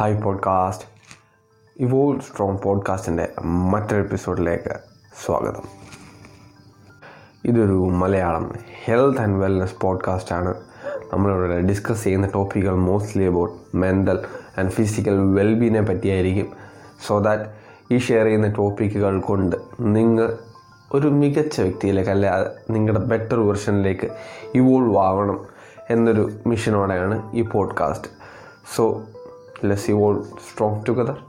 Hi podcast Evolve Strong പോഡ്കാസ്റ്റിന്റെ മറ്റൊരു എപ്പിസോഡിലേക്ക് സ്വാഗതം. ഇതൊരു മലയാളം ഹെൽത്ത് ആൻഡ് വെൽനസ് പോഡ്കാസ്റ്റാണ് നമ്മളിവിടെ ഡിസ്കസ് ചെയ്യുന്ന ടോപ്പിക്കുകൾ mostly about mental and physical വെൽബീനെ പറ്റിയായിരിക്കും. സോ ദാറ്റ് ഈ ഷെയർ ചെയ്യുന്ന ടോപ്പിക്കുകൾ കൊണ്ട് നിങ്ങൾ ഒരു മികച്ച വ്യക്തിയിലേക്ക് അല്ലെ നിങ്ങളുടെ ബെറ്റർ വെർഷനിലേക്ക് ഇവോൾവ് ആവണം എന്നൊരു മിഷനോടെയാണ് ഈ podcast so let's all strong together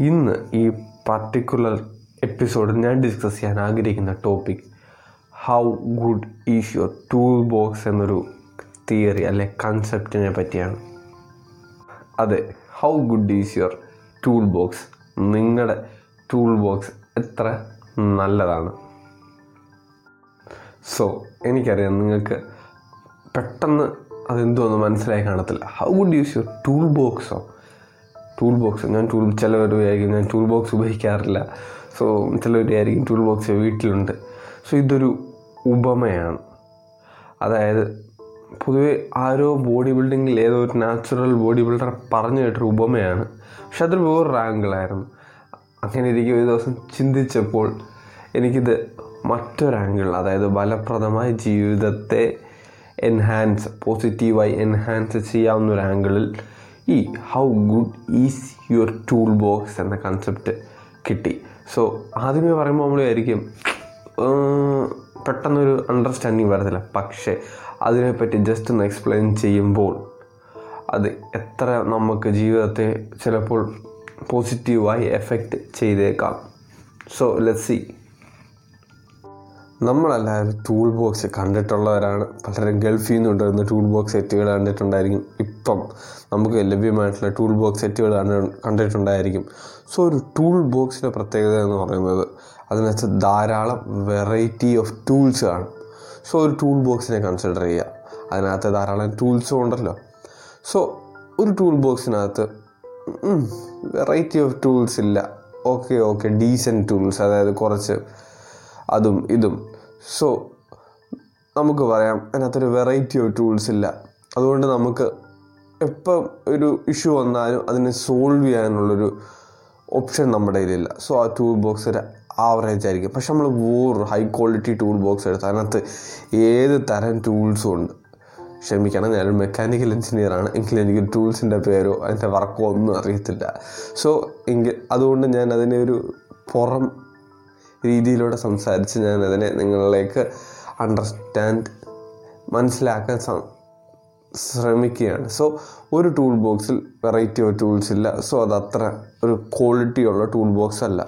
ഇന്ന് ഈ പർട്ടിക്കുലർ എപ്പിസോഡിൽ ഞാൻ ഡിസ്കസ് ചെയ്യാൻ ആഗ്രഹിക്കുന്ന topic how good is your tool box എന്നൊരു തിയറി അല്ലെ കൺസെപ്റ്റിനെ പറ്റിയാണ്. അതെ how good is your tool box നിങ്ങളുടെ ടൂൾ ബോക്സ് എത്ര നല്ലതാണ്? സോ എനിക്കറിയാം നിങ്ങൾക്ക് പെട്ടെന്ന് അതെന്തോന്ന് മനസ്സിലായി കാണത്തില്ല. How good use your tool ബോക്സോ tool box ഞാൻ ടൂൾ ചിലവർ വിചാരിക്കും ഞാൻ ടൂൾ ബോക്സ് ഉപയോഗിക്കാറില്ല. സോ ചിലവർ വിചാരിക്കും ടൂൾ ബോക്സ് വീട്ടിലുണ്ട്. സോ ഇതൊരു ഉപമയാണ്. അതായത് പൊതുവെ ആരോ ബോഡി ബിൽഡിങ്ങിൽ ഏതോ ഒരു നാച്ചുറൽ ബോഡി ബിൽഡർ പറഞ്ഞു കേട്ടൊരു ഉപമയാണ്. പക്ഷെ അതൊരു വേറൊരു ആംഗിളായിരുന്നു അങ്ങനെ ഇരിക്കും ഒരു ദിവസം ചിന്തിച്ചപ്പോൾ എനിക്കിത് മറ്റൊരാംഗിൾ അതായത് ഫലപ്രദമായ ജീവിതത്തെ എൻഹാൻസ് പോസിറ്റീവായി എൻഹാൻസ് ചെയ്യാവുന്ന ഒരു ആംഗിളിൽ ഈ how good is your tool box എന്ന കൺസെപ്റ്റ് കിട്ടി. സോ ആദ്യമേ പറയുമ്പോൾ നമ്മൾ വിചാരിക്കും പെട്ടെന്നൊരു അണ്ടർസ്റ്റാൻഡിങ് വരത്തില്ല. പക്ഷേ അതിനെപ്പറ്റി ജസ്റ്റ് ഒന്ന് എക്സ്പ്ലെയിൻ ചെയ്യുമ്പോൾ അത് എത്ര നമുക്ക് ജീവിതത്തെ ചിലപ്പോൾ പോസിറ്റീവായി എഫക്റ്റ് ചെയ്തേക്കാം. സോ ലെറ്റ് സി നമ്മളെല്ലാവരും ടൂൾ ബോക്സ് കണ്ടിട്ടുള്ളവരാണ്. പലരും ഗൾഫിൽ നിന്ന് കൊണ്ടുവരുന്ന ടൂൾ ബോക്സ് സെറ്റുകൾ കണ്ടിട്ടുണ്ടായിരിക്കും. ഇപ്പം നമുക്ക് ലഭ്യമായിട്ടുള്ള ടൂൾ ബോക്സ് സെറ്റുകൾ കണ്ടിട്ടുണ്ടായിരിക്കും. സോ ഒരു ടൂൾ ബോക്സിന്റെ പ്രത്യേകത എന്ന് പറയുന്നത് അതിനകത്ത് ധാരാളം വെറൈറ്റി ഓഫ് ടൂൾസ് കാണും. സോ ഒരു ടൂൾ ബോക്സിനെ കൺസിഡർ ചെയ്യുക. അതിനകത്ത് ധാരാളം ടൂൾസും ഉണ്ടല്ലോ. സോ ഒരു ടൂൾ ബോക്സിനകത്ത് വെറൈറ്റി ഓഫ് ടൂൾസ് ഇല്ല. ഓക്കെ ഓക്കെ ഡീസന്റ് ടൂൾസ് അതായത് കുറച്ച് അതും ഇതും. സോ നമുക്ക് പറയാം അതിനകത്തൊരു വെറൈറ്റി ഓഫ് ടൂൾസ് ഇല്ല. അതുകൊണ്ട് നമുക്ക് എപ്പം ഒരു ഇഷ്യൂ വന്നാലും അതിനെ സോൾവ് ചെയ്യാനുള്ളൊരു ഓപ്ഷൻ നമ്മുടെ കയ്യിലില്ല. സോ ആ ടൂൾ ബോക്സ് ഒരു ആവറേജ് ആയിരിക്കും. പക്ഷെ നമ്മൾ വേറൊരു ഹൈ ക്വാളിറ്റി ടൂൾ ബോക്സ് എടുത്ത് അതിനകത്ത് ഏത് തരം ടൂൾസും ഉണ്ട്? ക്ഷമിക്കണം ഞാനൊരു മെക്കാനിക്കൽ എഞ്ചിനീയർ ആണ്. എങ്കിൽ എനിക്ക് ടൂൾസിന്റെ പേരോ അതിന്റെ വർക്കോ ഒന്നും അറിയത്തില്ല. സോ എങ്കിൽ അതുകൊണ്ട് ഞാൻ അതിനെ ഒരു പുറം രീതിയിലൂടെ സംസാരിച്ച് ഞാൻ അതിനെ നിങ്ങളിലേക്ക് അണ്ടർസ്റ്റാൻഡ് മനസ്സിലാക്കാൻ ശ്രമിക്കുകയാണ്. സോ ഒരു ടൂൾ ബോക്സിൽ വെറൈറ്റി ഓഫ് ടൂൾസ് ഇല്ല. സോ അത് അത്ര ഒരു ക്വാളിറ്റി ഉള്ള ടൂൾ ബോക്സ് അല്ല.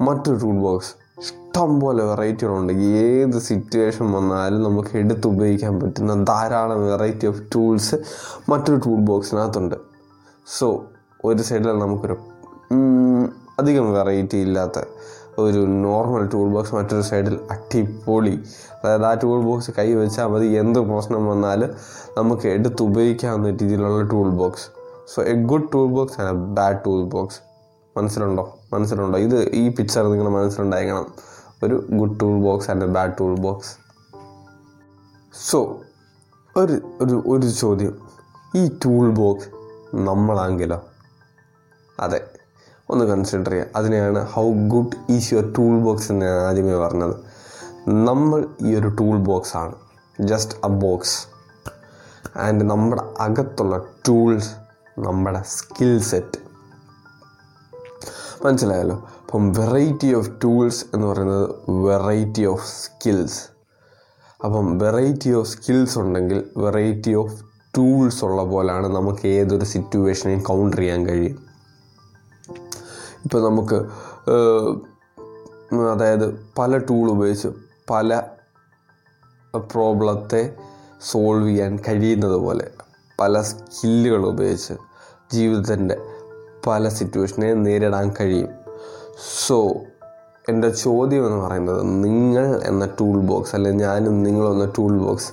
മറ്റൊരു ടൂൾ ബോക്സ് ഇഷ്ടം പോലെ വെറൈറ്റികളുണ്ട് ഏത് സിറ്റുവേഷൻ വന്നാലും നമുക്ക് എടുത്ത് ഉപയോഗിക്കാൻ പറ്റുന്ന ധാരാളം വെറൈറ്റി ഓഫ് ടൂൾസ് മറ്റൊരു ടൂൾ ബോക്സിനകത്തുണ്ട് സോ ഒരു സൈഡിൽ നമുക്കൊരു അധികം വെറൈറ്റി ഇല്ലാത്ത ഒരു നോർമൽ ടൂൾ ബോക്സ് മറ്റൊരു സൈഡിൽ അടിപൊളി. അതായത് ആ ടൂൾ ബോക്സ് കൈ വെച്ചാൽ മതി. എന്ത് പ്രശ്നം വന്നാലും നമുക്ക് എടുത്ത് ഉപയോഗിക്കാവുന്ന രീതിയിലുള്ള tool box so a good tool box and a bad tool box മനസ്സിലുണ്ടോ? മനസ്സിലുണ്ടോ? ഇത് ഈ പിക്ചർ നിങ്ങൾ മനസ്സിലുണ്ടായിരിക്കണം. ഒരു good tool box and a bad tool box so ഒരു ഒരു ഒരു ചോദ്യം. ഈ ടൂൾ ബോക്സ് നമ്മളാങ്കിലോ? അതെ. ഒന്ന് കൺസിഡർ ചെയ്യുക അതിനെയാണ് how good is your tool box എന്ന് ഞാൻ ആദ്യമേ പറഞ്ഞത്. നമ്മൾ ഈ ഒരു ടൂൾ ബോക്സ് ആണ്. ജസ്റ്റ് അ ബോക്സ് ആൻഡ് നമ്മുടെ അകത്തുള്ള ടൂൾസ് നമ്മുടെ സ്കിൽ സെറ്റ് മനസ്സിലായല്ലോ? അപ്പം വെറൈറ്റി ഓഫ് ടൂൾസ് എന്ന് പറയുന്നത് വെറൈറ്റി ഓഫ് സ്കിൽസ് അപ്പം വെറൈറ്റി ഓഫ് സ്കിൽസ് ഉണ്ടെങ്കിൽ വെറൈറ്റി ഓഫ് ടൂൾസ് ഉള്ള പോലാണ് നമുക്ക് ഏതൊരു സിറ്റുവേഷനെയും കൗണ്ടർ ചെയ്യാൻ കഴിയും. ഇപ്പോൾ നമുക്ക് അതായത് പല ടൂൾ ഉപയോഗിച്ച് പല പ്രോബ്ലത്തെ സോൾവ് ചെയ്യാൻ കഴിയുന്നത് പോലെ പല സ്കില്ലുകൾ ഉപയോഗിച്ച് ജീവിതത്തിന്റെ പല സിറ്റുവേഷനെ നേരിടാൻ കഴിയും. സോ എന്റെ ചോദ്യം എന്ന് പറയുന്നത് നിങ്ങൾ എന്ന ടൂൾ ബോക്സ് അല്ലെങ്കിൽ ഞാനും എന്ന ടൂൾ ബോക്സ്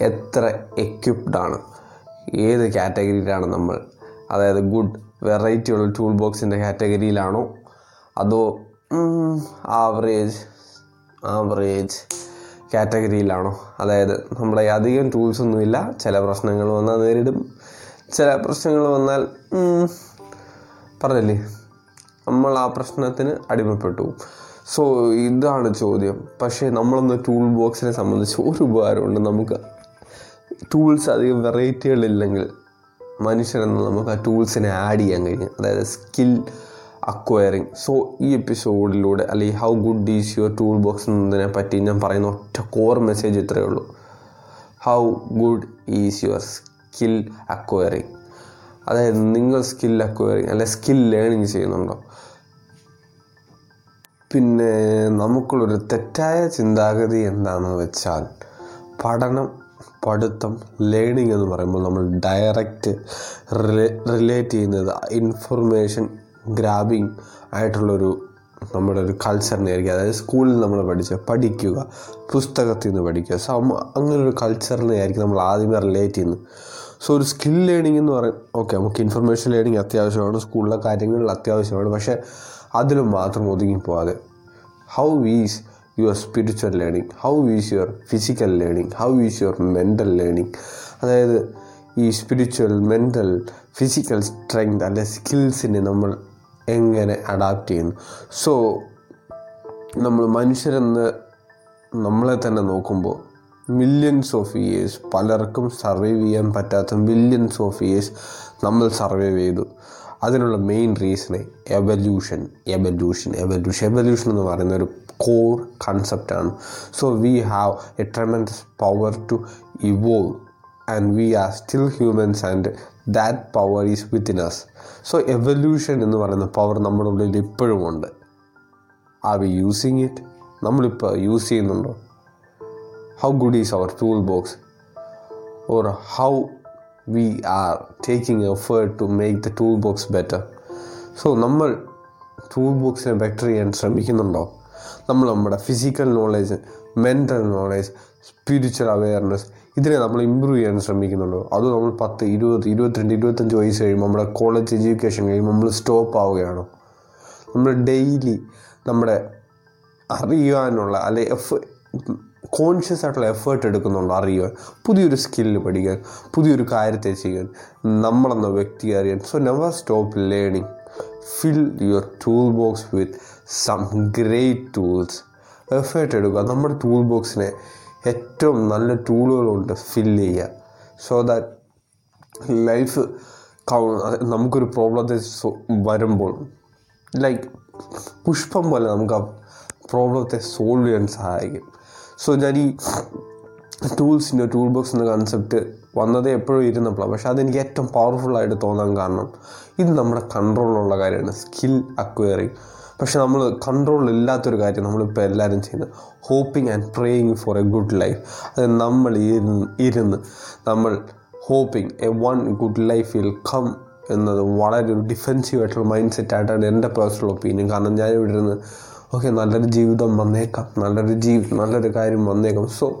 എത്ര എക്യുപ്ഡ് ആണ്? ഏത് കാറ്റഗറിയിലാണ് നമ്മൾ? അതായത് ഗുഡ് വെറൈറ്റി ഉള്ള ടൂൾ ബോക്സിന്റെ കാറ്റഗറിയിലാണോ? അതോ ആവറേജ് ആവറേജ് കാറ്റഗറിയിലാണോ? അതായത് നമ്മുടെ അധികം ടൂൾസ് ഒന്നുമില്ല. ചില പ്രശ്നങ്ങൾ വന്നാൽ നേരിടും. ചില പ്രശ്നങ്ങൾ വന്നാൽ പറഞ്ഞില്ലേ? നമ്മൾ ആ പ്രശ്നത്തിന് അടിമപ്പെട്ടു. സോ ഇതാണ് ചോദ്യം. പക്ഷേ നമ്മളൊന്ന് ടൂൾ ബോക്സിനെ സംബന്ധിച്ച് ഒരു ഉപകാരമുണ്ട്. നമുക്ക് ടൂൾസ് അധികം വെറൈറ്റികളില്ലെങ്കിൽ മനുഷ്യരെന്ന് നമുക്ക് ആ ടൂൾസിനെ ആഡ് ചെയ്യാൻ കഴിയും. അതായത് സ്കിൽ അക്വയറിങ് സോ ഈ എപ്പിസോഡിലൂടെ അല്ലെങ്കിൽ how good is your tool box എന്നതിനെ പറ്റി ഞാൻ പറയുന്ന ഒറ്റ കോർ മെസ്സേജ് ഇത്രയേ ഉള്ളൂ. How good is your skill acquiring അതായത് നിങ്ങൾ സ്കിൽ അക്വയറിങ് അല്ലെ സ്കിൽ ലേണിങ് ചെയ്യുന്നുണ്ടോ? പിന്നെ നമുക്കുള്ളൊരു തെറ്റായ ചിന്താഗതി എന്താണെന്ന് വെച്ചാൽ പഠനം പഠിത്തം ലേണിംഗ് എന്ന് പറയുമ്പോൾ നമ്മൾ ഡയറക്റ്റ് റിലേറ്റ് ചെയ്യുന്നത് ഇൻഫർമേഷൻ ഗ്രാബിങ് ആയിട്ടുള്ളൊരു നമ്മുടെ ഒരു കൾച്ചറിനെ ആയിരിക്കും അതായത് സ്കൂളിൽ നമ്മൾ പഠിച്ച പഠിക്കുക പുസ്തകത്തിൽ നിന്ന് പഠിക്കുക സോ അങ്ങനെ ഒരു കൾച്ചറിനെ ആയിരിക്കും നമ്മൾ ആദ്യമേ റിലേറ്റ് ചെയ്യുന്നത്. സോ ഒരു സ്കിൽ ലേണിംഗ് എന്ന് പറയും ഓക്കെ നമുക്ക് ഇൻഫർമേഷൻ ലേണിംഗ് അത്യാവശ്യമാണ് സ്കൂളിലെ കാര്യങ്ങളിൽ അത്യാവശ്യമാണ് പക്ഷേ അതിലും മാത്രം ഒതുങ്ങിപ്പോവാതെ how is your spiritual learning how is your physical learning how is your mental learning അതായത് ഈ സ്പിരിച്വൽ മെന്റൽ ഫിസിക്കൽ സ്ട്രെങ്ത് അല്ലെ സ്കിൽസിനെ നമ്മൾ എങ്ങനെ അഡാപ്റ്റ് ചെയ്യുന്നു? സോ നമ്മൾ മനുഷ്യരെന്ന് നമ്മളെ തന്നെ നോക്കുമ്പോൾ മില്യൺസ് ഓഫ് ഇയേഴ്സ് പലർക്കും സർവൈവ് ചെയ്യാൻ പറ്റാത്ത മില്യൺസ് ഓഫ് ഇയേഴ്സ് നമ്മൾ സർവൈവ് ചെയ്തു. അതിനുള്ള main reason evolution evolution evolution evolution എന്ന് പറയുന്ന ഒരു core കൺസെപ്റ്റാണ് so we have a tremendous power to evolve and we are still humans and that power is within us so evolution എന്ന് പറയുന്ന power നമ്മുടെ ഉള്ളിൽ ഇപ്പോഴും ഉണ്ട്. ആർ വി യൂസിങ് ഇറ്റ് നമ്മളിപ്പോൾ യൂസ് ചെയ്യുന്നുണ്ടോ? How good is our tool box or how we are taking effort to make the tool box better so നമ്മൾ tool ബോക്സിനെ ബെറ്റർ ചെയ്യാൻ ശ്രമിക്കുന്നുണ്ടോ? നമ്മൾ നമ്മുടെ physical knowledge mental knowledge spiritual awareness ഇതിനെ നമ്മൾ ഇമ്പ്രൂവ് ചെയ്യാൻ ശ്രമിക്കുന്നുണ്ടോ? അത് നമ്മൾ പത്ത് ഇരുപത് ഇരുപത്തിരണ്ട് ഇരുപത്തഞ്ച് വയസ്സ് കഴിയുമ്പോൾ നമ്മുടെ കോളേജ് എഡ്യൂക്കേഷൻ കഴിയുമ്പോൾ നമ്മൾ സ്റ്റോപ്പ് ആവുകയാണോ? നമ്മൾ ഡെയിലി നമ്മുടെ അറിയാനുള്ള അല്ലെ എഫ് കോൺഷ്യസ് ആയിട്ടുള്ള എഫേർട്ട് എടുക്കുന്നുണ്ടോ? അറിയുവാൻ പുതിയൊരു സ്കില്ല് പഠിക്കാൻ പുതിയൊരു കാര്യത്തെ ചെയ്യാൻ നമ്മളെന്ന വ്യക്തി അറിയാൻ. So never stop learning fill your tool box with some great tools effort എടുക്കുക. നമ്മുടെ ടൂൾ ബോക്സിനെ ഏറ്റവും നല്ല ടൂളുകൾ കൊണ്ട് ഫിൽ ചെയ്യുക. സോ ദാറ്റ് ലൈഫ് നമുക്കൊരു പ്രോബ്ലത്തെ വരുമ്പോൾ ലൈക്ക് പുഷ്പം പോലെ നമുക്ക് ആ പ്രോബ്ലത്തെ സോൾവ് ചെയ്യാൻ സഹായിക്കും. സോ ഞാൻ ഈ ടൂൾസിന്റെ ടൂൾ ബോക്സ് എന്ന കൺസെപ്റ്റ് വന്നത് എപ്പോഴും ഇരുന്നപ്പോഴാണ് പക്ഷേ അതെനിക്ക് ഏറ്റവും പവർഫുള്ളായിട്ട് തോന്നാൻ കാരണം ഇത് നമ്മുടെ കൺട്രോളിലുള്ള കാര്യമാണ്. സ്കിൽ അക്വയറിങ് പക്ഷെ നമ്മൾ കൺട്രോളില്ലാത്തൊരു കാര്യം നമ്മളിപ്പോൾ എല്ലാവരും ചെയ്യുന്നത് hoping and praying for a good life അത് നമ്മൾ ഇരുന്ന് ഇരുന്ന് നമ്മൾ hoping a one good life will come എന്നത് വളരെ ഒരു ഡിഫെൻസീവ് ആയിട്ടുള്ള മൈൻഡ് സെറ്റ് ആയിട്ടാണ് എന്റെ പേഴ്സണൽ ഒപ്പീനിയൻ കാരണം ഞാൻ ഇരുന്ന് ഓക്കെ നല്ലൊരു ജീവിതം വന്നേക്കാം. നല്ലൊരു ജീവി നല്ലൊരു കാര്യം വന്നേക്കാം. സോ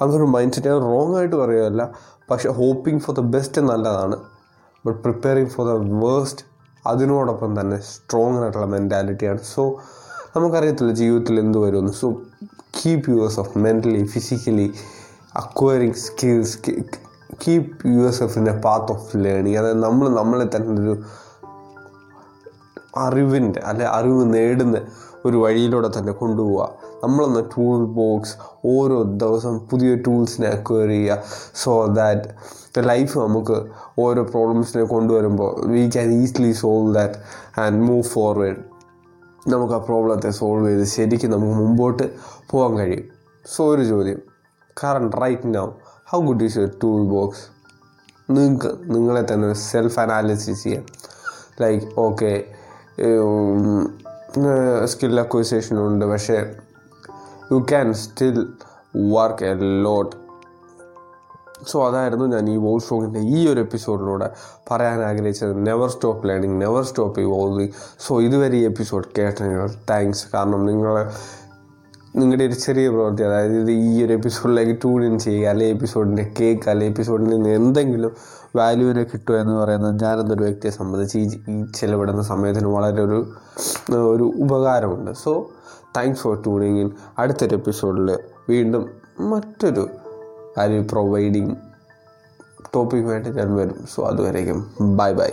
അങ്ങനൊരു മൈൻഡ് സെറ്റ് ഞാൻ റോങ് ആയിട്ട് പറയുകയല്ല. പക്ഷേ ഹോപ്പിംഗ് ഫോർ ദ ബെസ്റ്റ് നല്ലതാണ്. But preparing for the worst അതിനോടൊപ്പം തന്നെ സ്ട്രോങ് ആയിട്ടുള്ള മെന്റാലിറ്റിയാണ് സോ നമുക്കറിയത്തില്ല ജീവിതത്തിൽ എന്ത് വരുമെന്ന്. So keep yourself mentally physically acquiring skills keep yourself in a path of learning അതായത് നമ്മൾ നമ്മളെ തന്നെ ഒരു അറിവിന്റെ അല്ലെ അറിവ് നേടുന്ന ഒരു വഴിയിലൂടെ തന്നെ കൊണ്ടുപോവുക. നമ്മളെന്ന ടൂൾ ബോക്സ് ഓരോ ദിവസം പുതിയ ടൂൾസിനെ അക്വയർ ചെയ്യുക. സോ ദാറ്റ് ലൈഫ് നമുക്ക് ഓരോ പ്രോബ്ലംസിനെ കൊണ്ടുവരുമ്പോൾ we can easily solve that and move forward നമുക്ക് ആ പ്രോബ്ലത്തെ സോൾവ് ചെയ്ത് ശരിക്കും നമുക്ക് മുമ്പോട്ട് പോകാൻ കഴിയും. സോ ഒരു ചോദ്യം. കാരണം right now how good is your tool box നിങ്ങൾക്ക് നിങ്ങളെ തന്നെ സെൽഫ് അനാലിസിസ് ചെയ്യാം. ലൈക്ക് ഓക്കെ സ്കിൽ അക്വസേഷൻ ഉണ്ട്. പക്ഷേ you can still work a lot so അതായിരുന്നു ഞാൻ ഈ വോൾ സ്ട്രോങ്ങിന്റെ ഈ ഒരു എപ്പിസോഡിലൂടെ പറയാൻ ആഗ്രഹിച്ചത്. Never stop learning never stop evolving so ഇതുവരെ ഈ എപ്പിസോഡ് കേട്ട നിങ്ങൾ താങ്ക്സ് കാരണം നിങ്ങൾ നിങ്ങളുടെ ഒരു ചെറിയ പ്രവൃത്തി അതായത് ഇത് ഈ ഒരു എപ്പിസോഡിലേക്ക് ട്യൂൺ ഇൻ ചെയ്യുക അല്ലെങ്കിൽ എപ്പിസോഡിന്റെ കേക്ക് അല്ലെങ്കിൽ എപ്പിസോഡിൽ നിന്ന് എന്തെങ്കിലും വാല്യൂവിനെ കിട്ടുക എന്ന് പറയുന്നത് ഞാനെന്നൊരു വ്യക്തിയെ സംബന്ധിച്ച് ഈ ചിലവിടുന്ന സമയത്തിന് വളരെ ഒരു ഒരു ഉപകാരമുണ്ട്. So thanks for tuning in അടുത്തൊരു എപ്പിസോഡിൽ വീണ്ടും മറ്റൊരു വാല്യൂ പ്രൊവൈഡിങ് ടോപ്പിക്കുമായിട്ട് ഞാൻ വരും. സോ അതുവരേക്കും ബൈ ബൈ